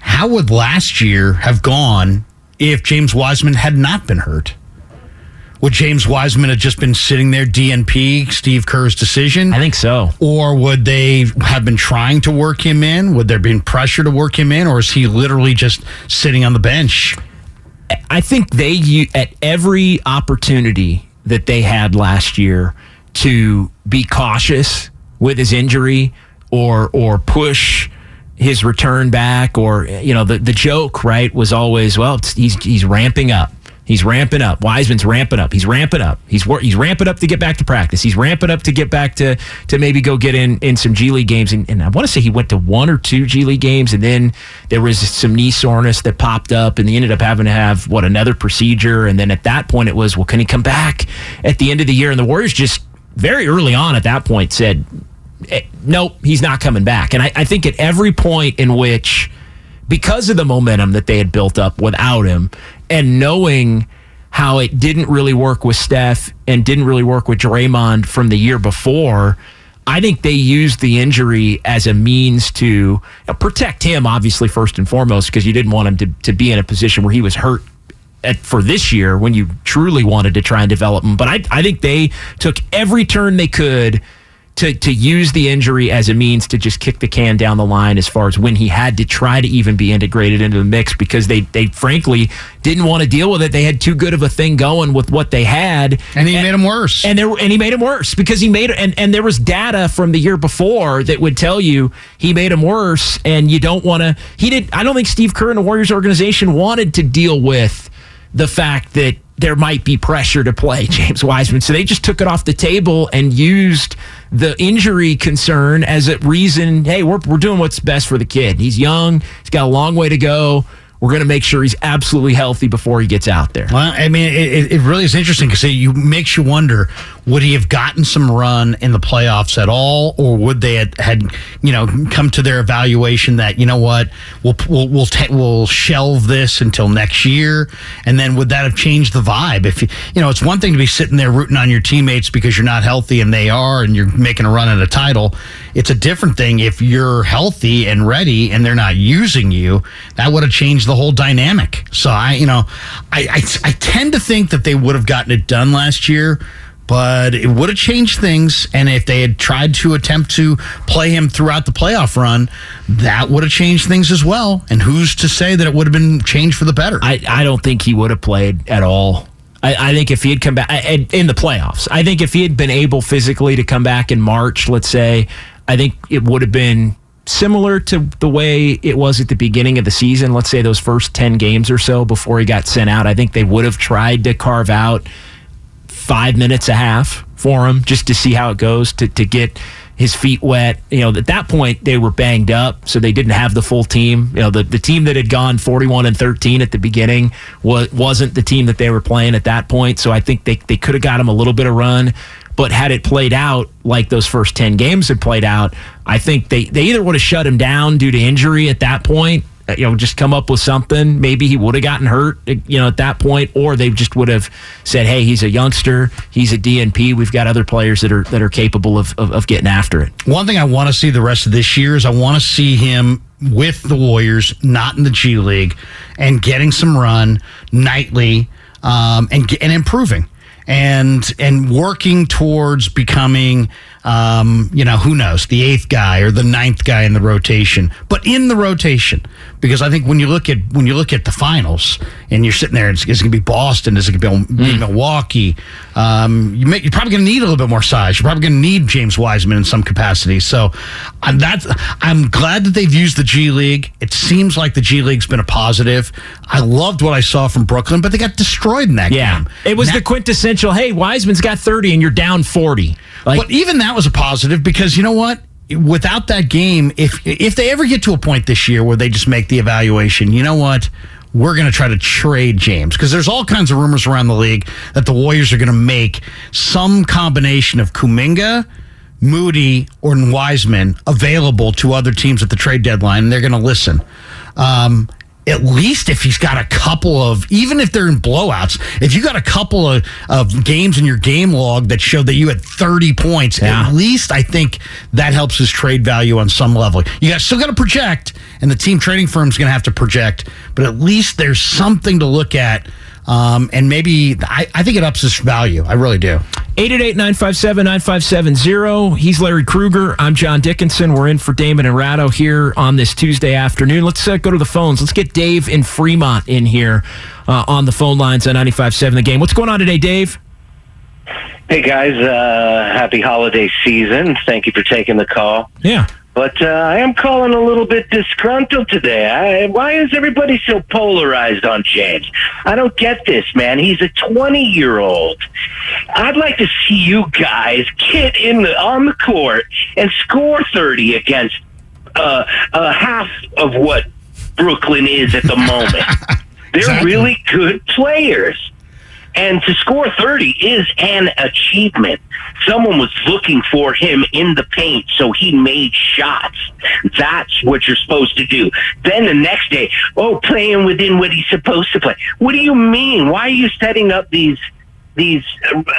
how would last year have gone if James Wiseman had not been hurt? Would James Wiseman have just been sitting there, DNP, Steve Kerr's decision? I think so. Or would they have been trying to work him in? Would there been pressure to work him in? Or is he literally just sitting on the bench? I think they at every opportunity that they had last year to be cautious with his injury or or push his return back or you know the the joke right was always well he's he's ramping up He's ramping up. Wiseman's ramping up. He's ramping up. He's he's ramping up to get back to practice. He's ramping up to get back to to maybe go get in in some G League games. And, and I want to say he went to one or two G League games, and then there was some knee soreness that popped up, and he ended up having to have what another procedure. And then at that point, it was well, can he come back at the end of the year? And the Warriors just very early on at that point said, eh, nope, he's not coming back. And I, I think at every point in which because of the momentum that they had built up without him and knowing how it didn't really work with Steph and didn't really work with Draymond from the year before. I think they used the injury as a means to protect him, obviously, first and foremost, because you didn't want him to, to be in a position where he was hurt at, for this year when you truly wanted to try and develop him. But I, I think they took every turn they could to to use the injury as a means to just kick the can down the line as far as when he had to try to even be integrated into the mix because they they frankly didn't want to deal with it. They had too good of a thing going with what they had, And he made him worse. And there and he made him worse because he made and and there was data from the year before that would tell you he made him worse, and you don't want to. He did. I don't think Steve Kerr and the Warriors organization wanted to deal with the fact that there might be pressure to play James Wiseman. So they just took it off the table and used the injury concern as a reason. Hey, we're, we're doing what's best for the kid. He's young, he's got a long way to go. We're going to make sure he's absolutely healthy before he gets out there. Well, I mean, it, it really is interesting because it makes you wonder: would he have gotten some run in the playoffs at all, or would they had, had you know come to their evaluation that you know what we'll we'll we'll, we'll shelve this until next year, and then would that have changed the vibe? If you you know, it's one thing to be sitting there rooting on your teammates because you're not healthy and they are, and you're making a run at a title. It's a different thing if you're healthy and ready and they're not using you. That would have changed the whole dynamic. So I, you know, I, I, I tend to think that they would have gotten it done last year, but it would have changed things. And if they had tried to attempt to play him throughout the playoff run, that would have changed things as well. And who's to say that it would have been changed for the better? I, I don't think he would have played at all. I, I think if he had come back I- in the playoffs, I think if he had been able physically to come back in March, let's say, I think it would have been similar to the way it was at the beginning of the season. Let's say those first 10 games or so before he got sent out. I think they would have tried to carve out five minutes a half for him just to see how it goes to, to get his feet wet. You know, at that point they were banged up, so they didn't have the full team. You know, the, the team that had gone 41 and 13 at the beginning was, wasn't the team that they were playing at that point. So I think they, they could have got him a little bit of run. But had it played out like those first 10 games had played out, I think they, they either would have shut him down due to injury at that point you know, just come up with something. Maybe he would have gotten hurt, uh, you know, at that point, or they just would have said, "Hey, he's a youngster. He's a DNP. We've got other players that are that are capable of of, of getting after it." One thing I want to see the rest of this year is I want to see him with the Warriors, not in the G League, and getting some run nightly um, and and improving and and working towards becoming um, you know who knows the eighth guy or the ninth guy in the rotation but in the rotation because I think when you look at when you look at the finals and you're sitting there it's, it's going to be Boston is it going to be mm. Milwaukee um, you may, you're probably going to need a little bit more size you're probably going to need James Wiseman in some capacity so I'm, that's I'm glad that they've used the G League it seems like the G League's been a positive I loved what I saw from Brooklyn but they got destroyed in that yeah. game it was the quintessential. Hey, Wiseman's got 30 and you're down 40. Like, but even that was a positive because you know what? Without that game, if if they ever get to a point this year where they just make the evaluation, you know what? We're going to try to trade James because there's all kinds of rumors around the league that the Warriors are going to make some combination of Kuminga, Moody, or Wiseman available to other teams at the trade deadline, and they're going to listen. Um, at least if he's got a couple of, even if they're in blowouts, if you got a couple of, of games in your game log that show that you had 30 points, yeah. at least I think that helps his trade value on some level. You got, still got to project, and the team trading firm's going to have to project, but at least there's something to look at um, and maybe I, I, think it ups its value. I really do. 888 957 9570. He's Larry Krueger. I'm John Dickinson. We're in for Damon and Ratto here on this Tuesday afternoon. Let's uh, go to the phones. Let's get Dave in Fremont in here uh, on the phone lines on 95.7 The Game. What's going on today, Dave? Hey, guys. Uh, happy holiday season. Thank you for taking the call. Yeah. But uh, I am calling a little bit disgruntled today. I, why is everybody so polarized on James? I don't get this, man. He's a 20 year old. I'd like to see you guys get in the on the court and score 30 against uh, uh, half of what Brooklyn is at the moment. They're exactly. really good players. And to score 30 is an achievement. Someone was looking for him in the paint, so he made shots. That's what you're supposed to do. Then the next day, oh, playing within what he's supposed to play. What do you mean? Why are you setting up these these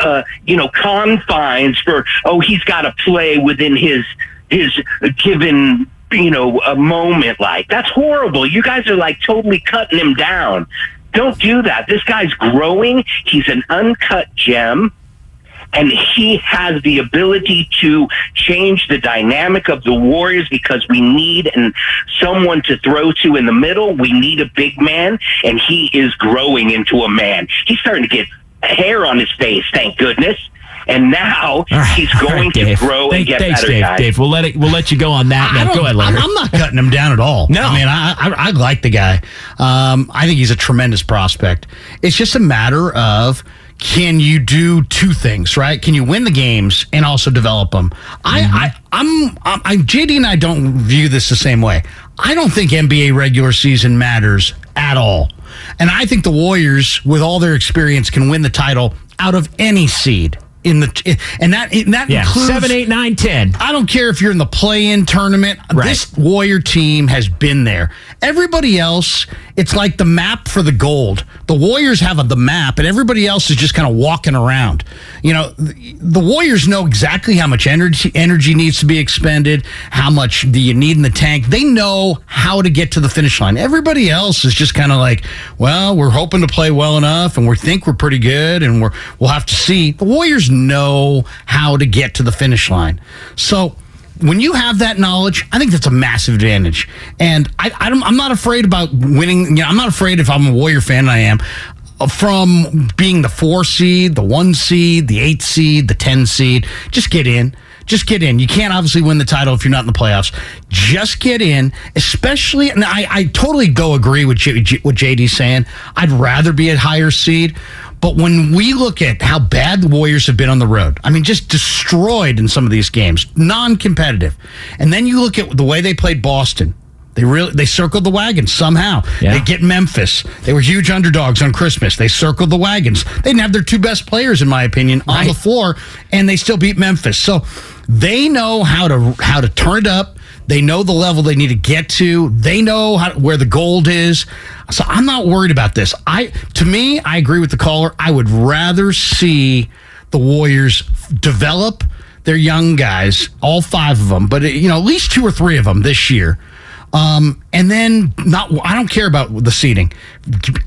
uh, you know confines for oh he's got to play within his his given you know a moment like that's horrible you guys are like totally cutting him down don't do that. This guy's growing. He's an uncut gem. And he has the ability to change the dynamic of the Warriors because we need and someone to throw to in the middle. We need a big man, and he is growing into a man. He's starting to get hair on his face, thank goodness and now he's going right, to grow Thank, and get thanks, better. Dave, guys. Dave, we'll let it. We'll let you go on that. Man. Go ahead, Larry. I'm, I'm, not cutting him down at all. No, I mean, I, I, I like the guy. Um, I think he's a tremendous prospect. It's just a matter of can you do two things, right? Can you win the games and also develop them? Mm-hmm. I, I, I'm, I'm, I'm, JD and I don't view this the same way. I don't think NBA regular season matters at all. And I think the Warriors, with all their experience, can win the title out of any seed in the and that and that yeah, includes seven, eight, nine, ten. I don't care if you're in the play-in tournament. Right. This Warrior team has been there. Everybody else, it's like the map for the gold. The Warriors have a, the map, and everybody else is just kind of walking around. You know, the, the Warriors know exactly how much energy energy needs to be expended, how much do you need in the tank. They know how to get to the finish line. Everybody else is just kind of like, well, we're hoping to play well enough, and we think we're pretty good, and we're we'll have to see. The Warriors know how to get to the finish line. So when you have that knowledge, I think that's a massive advantage. And I, am not afraid about winning. You know, I'm not afraid if I'm a Warrior fan, I am uh, from being the four seed, the one seed, the eight seed, the 10 seed. Just get in. Just get in. You can't obviously win the title if you're not in the playoffs. Just get in, especially. And I, I totally go agree with J, what JD's saying. I'd rather be a higher seed, But when we look at how bad the Warriors have been on the road, I mean, just destroyed in some of these games, non-competitive, and then you look at the way they played Boston. They really they circled the wagons somehow. Yeah. They get Memphis. They were huge underdogs on Christmas. They circled the wagons. They didn't have their two best players, in my opinion, on Right. the floor, and they still beat Memphis. So they know how to how to turn it up. They know the level they need to get to. They know how, where the gold is. So I'm not worried about this. I to me, I agree with the caller. I would rather see the Warriors develop their young guys, all five of them, but you know at least two or three of them this year. Um, and then not, I don't care about the seeding.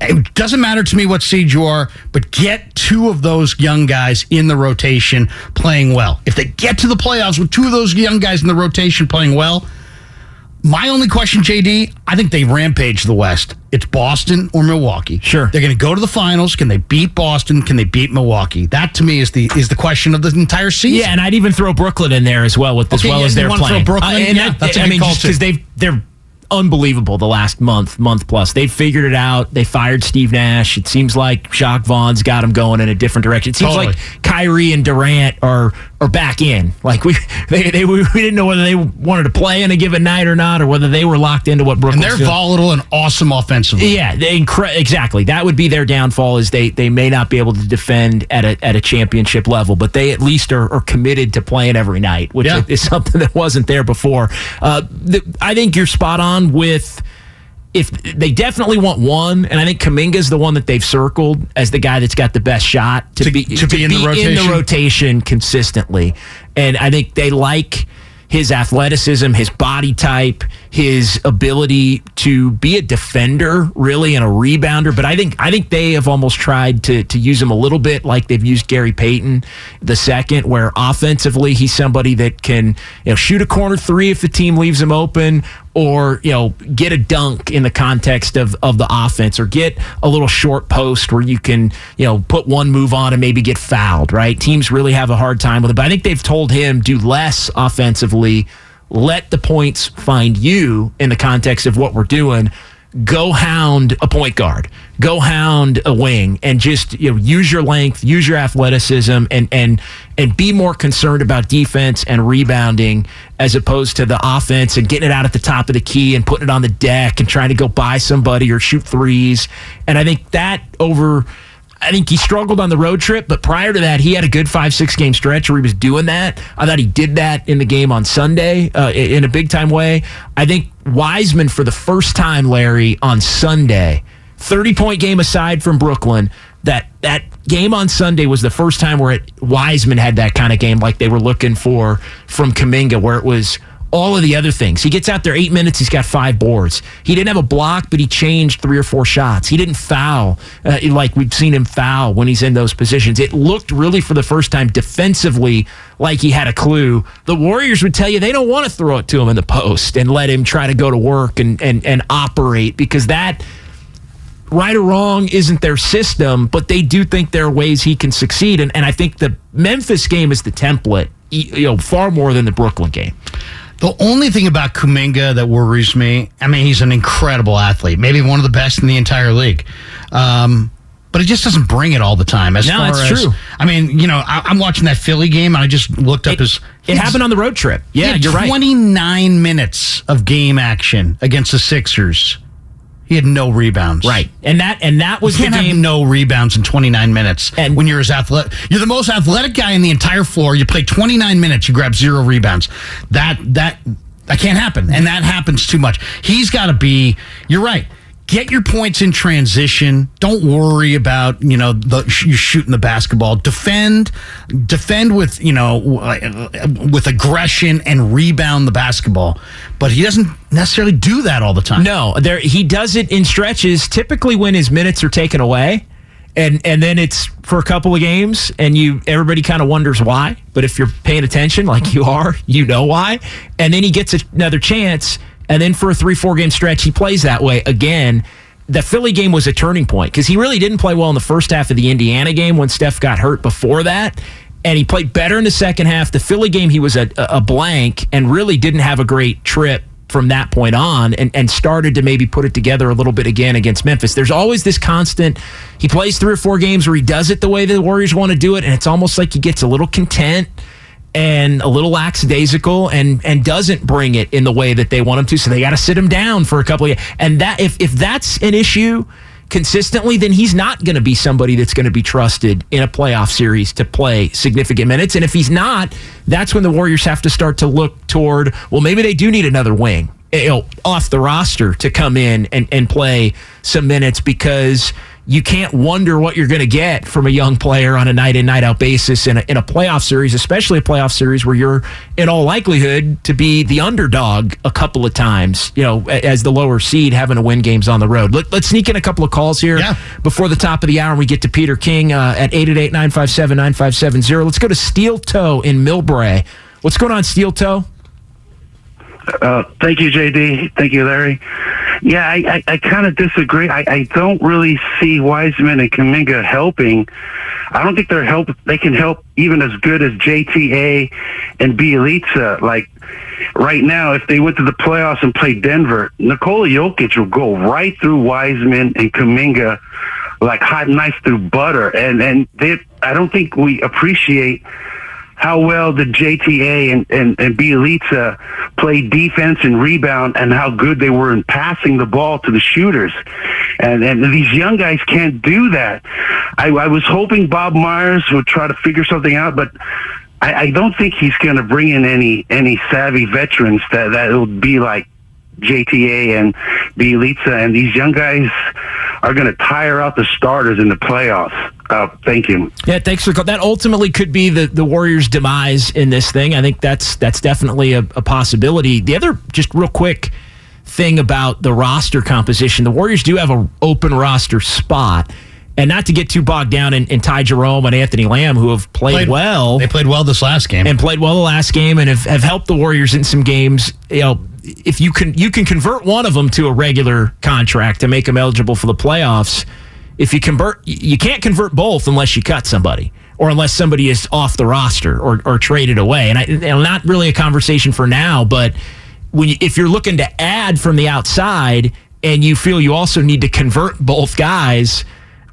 It doesn't matter to me what seed you are, but get two of those young guys in the rotation playing well. If they get to the playoffs with two of those young guys in the rotation playing well, my only question, JD, I think they rampage the West. It's Boston or Milwaukee. Sure. They're going to go to the finals. Can they beat Boston? Can they beat Milwaukee? That to me is the is the question of the entire season. Yeah, and I'd even throw Brooklyn in there as well with as well yeah, as they're playing. Brooklyn? and Yeah, that- that's a I mean, because they've they're unbelievable the last month, month plus. They've figured it out. They fired Steve Nash. It seems like Jacque Vaughn's got them going in a different direction. It seems Totally. like Kyrie and Durant are are back in. Like we they, they we didn't know whether they wanted to play in a given night or not, or whether they were locked into what Brooklyn. and they're volatile and awesome offensively. Yeah, they incre- exactly. That would be their downfall. Is they they may not be able to defend at a at a championship level, but they at least are, are committed to playing every night, which Yeah. is something that wasn't there before. Uh, the, I think you're spot on with. If they definitely want one, and I think Kuminga's the one that they've circled as the guy that's got the best shot to, To- be to be in the rotation? rotation consistently, and I think they like his athleticism, his body type, his ability to be a defender, really, and a rebounder. But I think I think they have almost tried to to use him a little bit like they've used Gary Payton the second, where offensively he's somebody that can you know shoot a corner three if the team leaves him open, or you know get a dunk in the context of of the offense, or get a little short post where you can you know put one move on and maybe get fouled. Right? Teams really have a hard time with it, but I think they've told him do less offensively. Let the points find you in the context of what we're doing. Go hound a point guard. Go hound a wing, and just you know use your length, use your athleticism, and and and be more concerned about defense and rebounding as opposed to the offense and getting it out at the top of the key and putting it on the deck and trying to go buy somebody or shoot threes. And I think that over. I think he struggled on the road trip, but prior to that, he had a good five, six game stretch where he was doing that. I thought he did that in the game on Sunday uh, in a big time way. I think Wiseman, for the first time, Larry, on Sunday, 30 point game aside from Brooklyn, that, that game on Sunday was the first time where it, Wiseman had that kind of game like they were looking for from Kuminga, where it was all of the other things. He gets out there eight minutes, he's got five boards. He didn't have a block, but he changed three or four shots. He didn't foul uh, like we've seen him foul when he's in those positions. It looked really for the first time defensively like he had a clue. The Warriors would tell you they don't want to throw it to him in the post and let him try to go to work and, and, and operate because that right or wrong isn't their system, but they do think there are ways he can succeed. And, and I think the Memphis game is the template, you know, far more than the Brooklyn game. The only thing about Kuminga that worries me, I mean, he's an incredible athlete, maybe one of the best in the entire league. Um, but he just doesn't bring it all the time. As No, far it's as, true. I mean, you know, I, I'm watching that Philly game, and I just looked up It, his. it happened on the road trip. Yeah, you're right. 29 minutes of game action against the Sixers. He had no rebounds. Right, and that and that was You the can't have game. no rebounds in 29 minutes. And- when you're as athletic, you're the most athletic guy in the entire floor. You play 29 minutes, you grab zero rebounds. That that that can't happen, and that happens too much. He's got to be. You're right. Get your points in transition. Don't worry about you know the you shooting the basketball. Defend, defend with you know uh, with aggression and rebound the basketball. But he doesn't necessarily do that all the time. No, there he does it in stretches. Typically, when his minutes are taken away, and and then it's for a couple of games, and you everybody kind of wonders why. But if you're paying attention, like you are, you know why. And then he gets another chance, and then for a three four game stretch, he plays that way again. The Philly game was a turning point because he really didn't play well in the first half of the Indiana game when Steph got hurt before that. And he played better in the second half. The Philly game, he was a, a blank and really didn't have a great trip from that point on and, and started to maybe put it together a little bit again against Memphis. There's always this constant, he plays three or four games where he does it the way the Warriors want to do it, and it's almost like he gets a little content and a little lackadaisical and and doesn't bring it in the way that they want him to. So they got to sit him down for a couple of. And that if if that's an issue consistently, then he's not going to be somebody that's going to be trusted in a playoff series to play significant minutes. And if he's not, that's when the Warriors have to start to look toward, well, maybe they do need another wing eh, you know, off the roster to come in and, and play some minutes because you can't wonder what you're going to get from a young player on a night in, night out basis in a, in a playoff series, especially a playoff series where you're in all likelihood to be the underdog a couple of times, you know, as the lower seed having to win games on the road. Let, us sneak in a couple of calls here yeah. before the top of the hour and we get to Peter King uh, at 888 957 9570. Let's go to Steel Toe in Millbrae. What's going on, Steel Toe? Uh, thank you, JD. Thank you, Larry. Yeah, I, I, I kind of disagree. I, I don't really see Wiseman and Kuminga helping. I don't think they're help. They can help even as good as JTA and Bjelica. Like right now, if they went to the playoffs and played Denver, Nikola Jokic will go right through Wiseman and Kuminga like hot knife through butter. And and they, I don't think we appreciate how well did JTA and, and, and Bjelica play defense and rebound and how good they were in passing the ball to the shooters. And, and these young guys can't do that. I, I was hoping Bob Myers would try to figure something out, but I, I don't think he's going to bring in any, any savvy veterans that, that will be like JTA and Bjelica. And these young guys are going to tire out the starters in the playoffs. Uh, thank you. Yeah, thanks for that. Ultimately, could be the, the Warriors' demise in this thing. I think that's that's definitely a, a possibility. The other, just real quick thing about the roster composition, the Warriors do have an open roster spot. And not to get too bogged down in, in Ty Jerome and Anthony Lamb, who have played, Played- well. They played well this last game. and played well the last game and have, have helped the Warriors in some games. You know, if you can you can convert one of them to a regular contract to make them eligible for the playoffs. If you convert, you can't convert both unless you cut somebody or unless somebody is off the roster or, or traded away. And, I, and not really a conversation for now, but when you, if you're looking to add from the outside and you feel you also need to convert both guys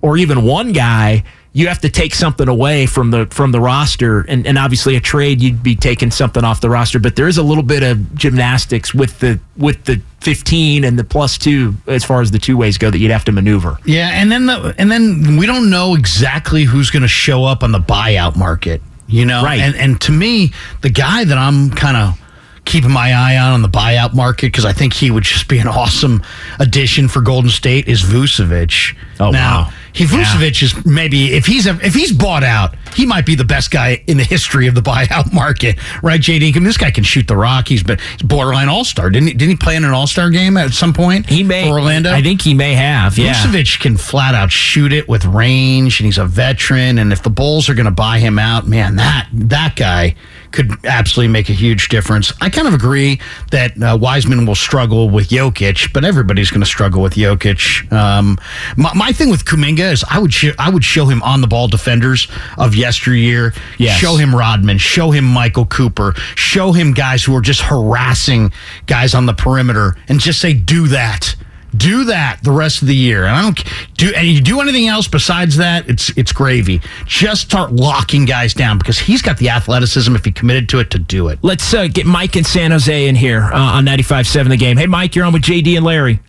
or even one guy, you have to take something away from the from the roster, and, and obviously a trade you'd be taking something off the roster. But there is a little bit of gymnastics with the with the 15 and the plus two as far as the two ways go that you'd have to maneuver. Yeah, and then the, and then we don't know exactly who's going to show up on the buyout market. You know, Right. And and to me, the guy that I'm kind of keeping my eye on on the buyout market because I think he would just be an awesome addition for Golden State is Vucevic. Oh, now, wow. He Vucevic is maybe if he's a, if he's bought out, he might be the best guy in the history of the buyout market, right? JD, I mean, this guy can shoot the rock. He's been he's borderline All Star. Didn't he, didn't he play in an All Star game at some point? He may for Orlando. I think he may have. Yeah. Vucevic can flat out shoot it with range, and he's a veteran. And if the Bulls are going to buy him out, man, that that guy could absolutely make a huge difference. I kind of agree that uh, Wiseman will struggle with Jokic, but everybody's going to struggle with Jokic. Um, my, my thing with Kuminga is I would sh- I would show him on the ball defenders of yesteryear. Yes. Show him Rodman. Show him Michael Cooper. Show him guys who are just harassing guys on the perimeter, and just say, "Do that." Do that the rest of the year, and I don't do. And you do anything else besides that, it's it's gravy. Just start locking guys down because he's got the athleticism if he committed to it to do it. Let's uh, get Mike in San Jose in here uh, on 95.7 The Game. Hey, Mike, you're on with JD and Larry.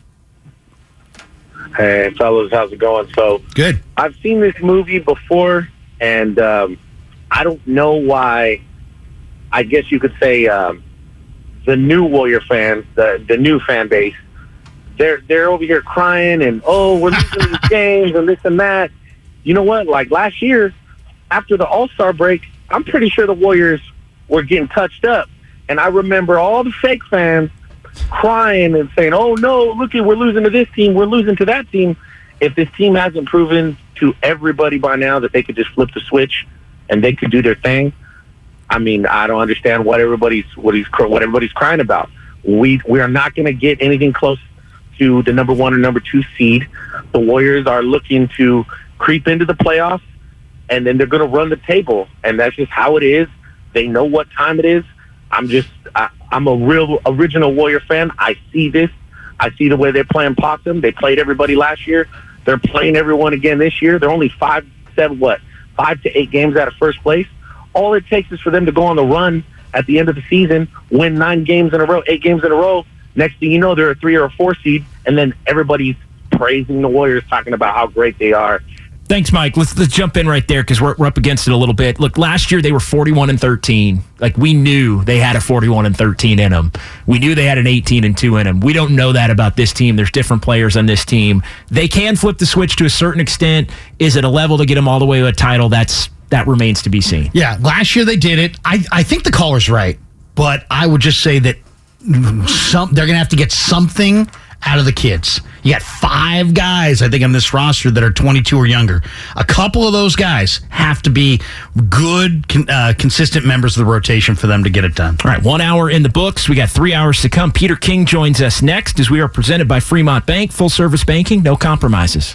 Hey, fellas, how's it going? So, Good. I've seen this movie before, and um, I don't know why. I guess you could say um, the new Warrior fans, the the new fan base, they're they're over here crying and oh, we're losing these games and this and that. You know what? Like last year, after the All Star break, I'm pretty sure the Warriors were getting touched up, and I remember all the fake fans crying and saying, "Oh no, look at we're losing to this team, we're losing to that team." If this team hasn't proven to everybody by now that they could just flip the switch and they could do their thing, I mean, I don't understand what everybody's what he's what everybody's crying about. We we are not going to get anything close to the number one or number two seed. The Warriors are looking to creep into the playoffs, and then they're going to run the table, and that's just how it is. They know what time it is. I'm just I, I'm a real original Warrior fan. I see this. I see the way they're playing possum. They played everybody last year. They're playing everyone again this year. They're only five, seven, what, five to eight games out of first place. All it takes is for them to go on the run at the end of the season, win nine games in a row, eight games in a row. Next thing you know, they're a three or a four seed, and then everybody's praising the Warriors, talking about how great they are. Thanks, Mike. Let's let's jump in right there because we're, we're up against it a little bit. Look, last year they were 41 and 13. Like we knew they had a 41 and 13 in them. We knew they had an 18 and 2 in them. We don't know that about this team. There's different players on this team. They can flip the switch to a certain extent. Is it a level to get them all the way to a title? That's that remains to be seen. Yeah, last year they did it. I I think the caller's right, but I would just say that some they're to have to get something out of the kids. You got five guys, I think, on this roster that are 22 or younger. A couple of those guys have to be good, uh, consistent members of the rotation for them to get it done. All right, one hour in the books. We got three hours to come. Peter King joins us next as we are presented by Fremont Bank, full service banking, no compromises.